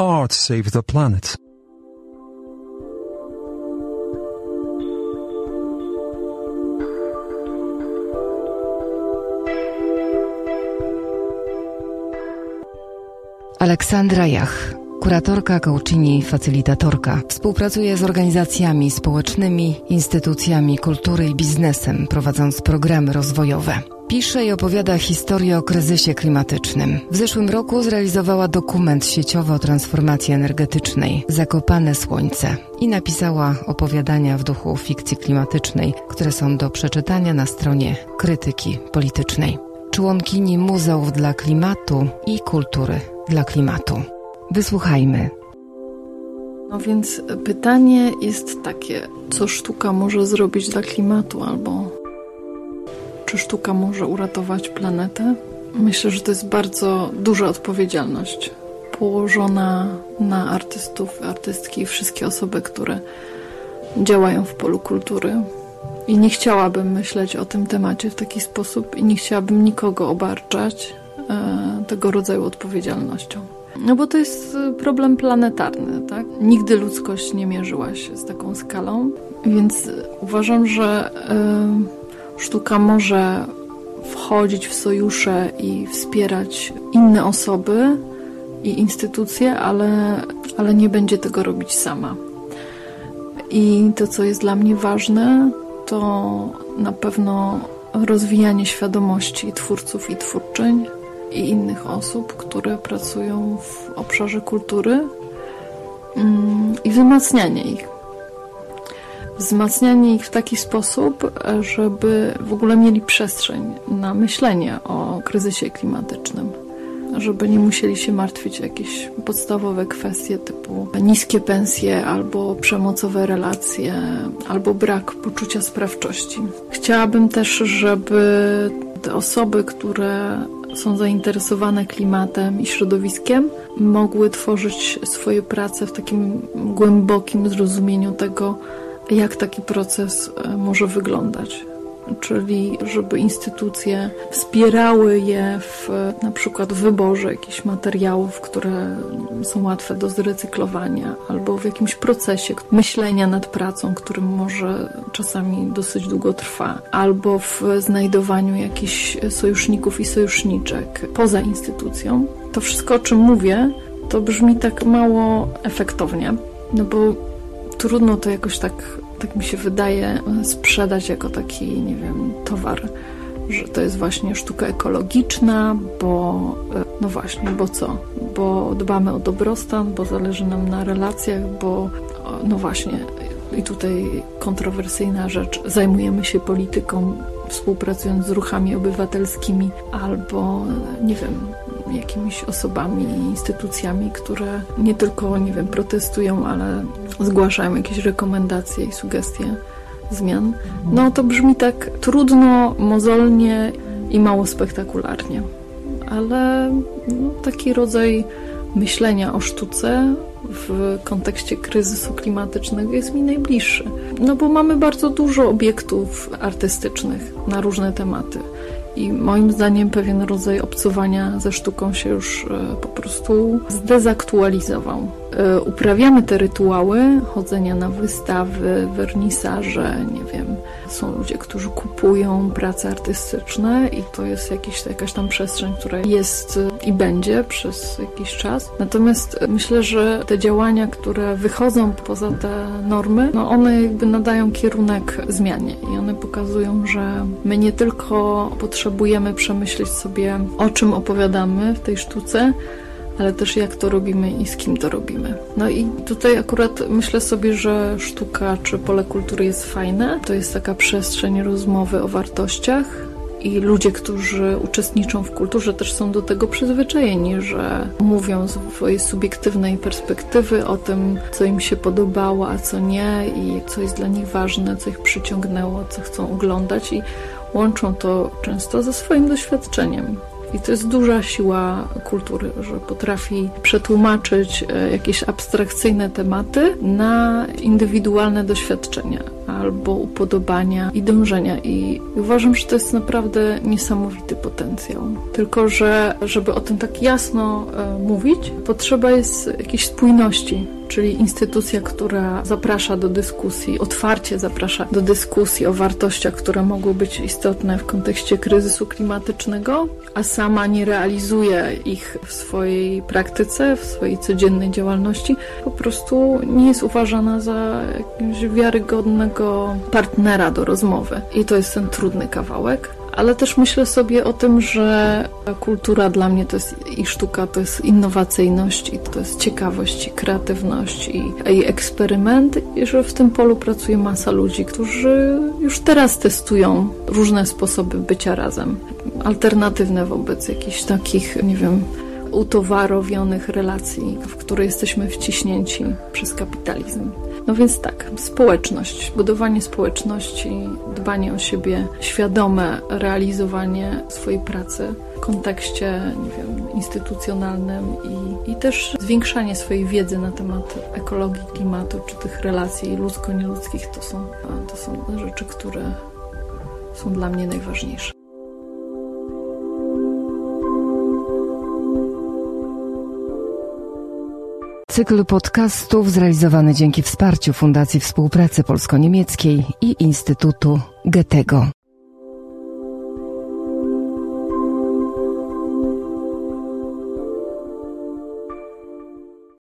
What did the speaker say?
art save the planet? Aleksandra Jach, kuratorka, coachini facylitatorka. Współpracuje z organizacjami społecznymi, instytucjami kultury i biznesem, prowadząc programy rozwojowe. Pisze i opowiada historię o kryzysie klimatycznym. W zeszłym roku zrealizowała dokument sieciowy o transformacji energetycznej Zakopane Słońce i napisała opowiadania w duchu fikcji klimatycznej, które są do przeczytania na stronie krytyki politycznej. Członkini Muzeów dla Klimatu i Kultury dla Klimatu. Wysłuchajmy. No więc pytanie jest takie, co sztuka może zrobić dla klimatu albo czy sztuka może uratować planetę? Myślę, że to jest bardzo duża odpowiedzialność położona na artystów, artystki i wszystkie osoby, które działają w polu kultury. I nie chciałabym myśleć o tym temacie w taki sposób i nie chciałabym nikogo obarczać e, tego rodzaju odpowiedzialnością. No bo to jest problem planetarny, tak? Nigdy ludzkość nie mierzyła się z taką skalą, więc uważam, że e, Sztuka może wchodzić w sojusze i wspierać inne osoby i instytucje, ale, ale nie będzie tego robić sama. I to, co jest dla mnie ważne, to na pewno rozwijanie świadomości twórców i twórczyń i innych osób, które pracują w obszarze kultury mm, i wzmacnianie ich wzmacnianie ich w taki sposób, żeby w ogóle mieli przestrzeń na myślenie o kryzysie klimatycznym. Żeby nie musieli się martwić jakieś podstawowe kwestie typu niskie pensje, albo przemocowe relacje, albo brak poczucia sprawczości. Chciałabym też, żeby te osoby, które są zainteresowane klimatem i środowiskiem, mogły tworzyć swoje prace w takim głębokim zrozumieniu tego, jak taki proces e, może wyglądać. Czyli, żeby instytucje wspierały je w na przykład wyborze jakichś materiałów, które są łatwe do zrecyklowania, albo w jakimś procesie myślenia nad pracą, który może czasami dosyć długo trwa, albo w znajdowaniu jakichś sojuszników i sojuszniczek poza instytucją. To wszystko, o czym mówię, to brzmi tak mało efektownie, no bo trudno to jakoś tak, tak mi się wydaje, sprzedać jako taki, nie wiem, towar, że to jest właśnie sztuka ekologiczna, bo no właśnie, bo co? Bo dbamy o dobrostan, bo zależy nam na relacjach, bo no właśnie, i tutaj kontrowersyjna rzecz, zajmujemy się polityką współpracując z ruchami obywatelskimi albo, nie wiem, jakimiś osobami i instytucjami, które nie tylko, nie wiem, protestują, ale zgłaszają jakieś rekomendacje i sugestie zmian. No to brzmi tak trudno, mozolnie i mało spektakularnie. Ale no, taki rodzaj myślenia o sztuce w kontekście kryzysu klimatycznego jest mi najbliższy. No bo mamy bardzo dużo obiektów artystycznych na różne tematy. I moim zdaniem pewien rodzaj obcowania ze sztuką się już e, po prostu zdezaktualizował. E, uprawiamy te rytuały chodzenia na wystawy, wernisaże, nie wiem. Są ludzie, którzy kupują prace artystyczne i to jest jakiś, jakaś tam przestrzeń, która jest e, i będzie przez jakiś czas. Natomiast myślę, że te działania, które wychodzą poza te normy, no one jakby nadają kierunek zmianie i one pokazują, że my nie tylko potrzebujemy przemyśleć sobie, o czym opowiadamy w tej sztuce, ale też jak to robimy i z kim to robimy. No i tutaj akurat myślę sobie, że sztuka czy pole kultury jest fajne. To jest taka przestrzeń rozmowy o wartościach, i ludzie, którzy uczestniczą w kulturze, też są do tego przyzwyczajeni, że mówią z swojej subiektywnej perspektywy o tym, co im się podobało, a co nie, i co jest dla nich ważne, co ich przyciągnęło, co chcą oglądać, i łączą to często ze swoim doświadczeniem. I to jest duża siła kultury, że potrafi przetłumaczyć e, jakieś abstrakcyjne tematy na indywidualne doświadczenia. Albo upodobania i dążenia. I uważam, że to jest naprawdę niesamowity potencjał. Tylko, że żeby o tym tak jasno e, mówić, potrzeba jest jakiejś spójności czyli instytucja, która zaprasza do dyskusji, otwarcie zaprasza do dyskusji o wartościach, które mogą być istotne w kontekście kryzysu klimatycznego, a sama nie realizuje ich w swojej praktyce, w swojej codziennej działalności, po prostu nie jest uważana za jakiegoś wiarygodnego partnera do rozmowy. I to jest ten trudny kawałek. Ale też myślę sobie o tym, że kultura dla mnie to jest i sztuka, to jest innowacyjność, i to jest ciekawość, i kreatywność, i, i eksperyment, i że w tym polu pracuje masa ludzi, którzy już teraz testują różne sposoby bycia razem, alternatywne wobec jakichś takich, nie wiem, utowarowionych relacji, w które jesteśmy wciśnięci przez kapitalizm. No więc tak, społeczność, budowanie społeczności, dbanie o siebie, świadome realizowanie swojej pracy w kontekście, nie wiem, instytucjonalnym i, i też zwiększanie swojej wiedzy na temat ekologii, klimatu czy tych relacji ludzko-nieludzkich to są, to są rzeczy, które są dla mnie najważniejsze. Cykl podcastów zrealizowany dzięki wsparciu Fundacji Współpracy Polsko-Niemieckiej i Instytutu Goethego.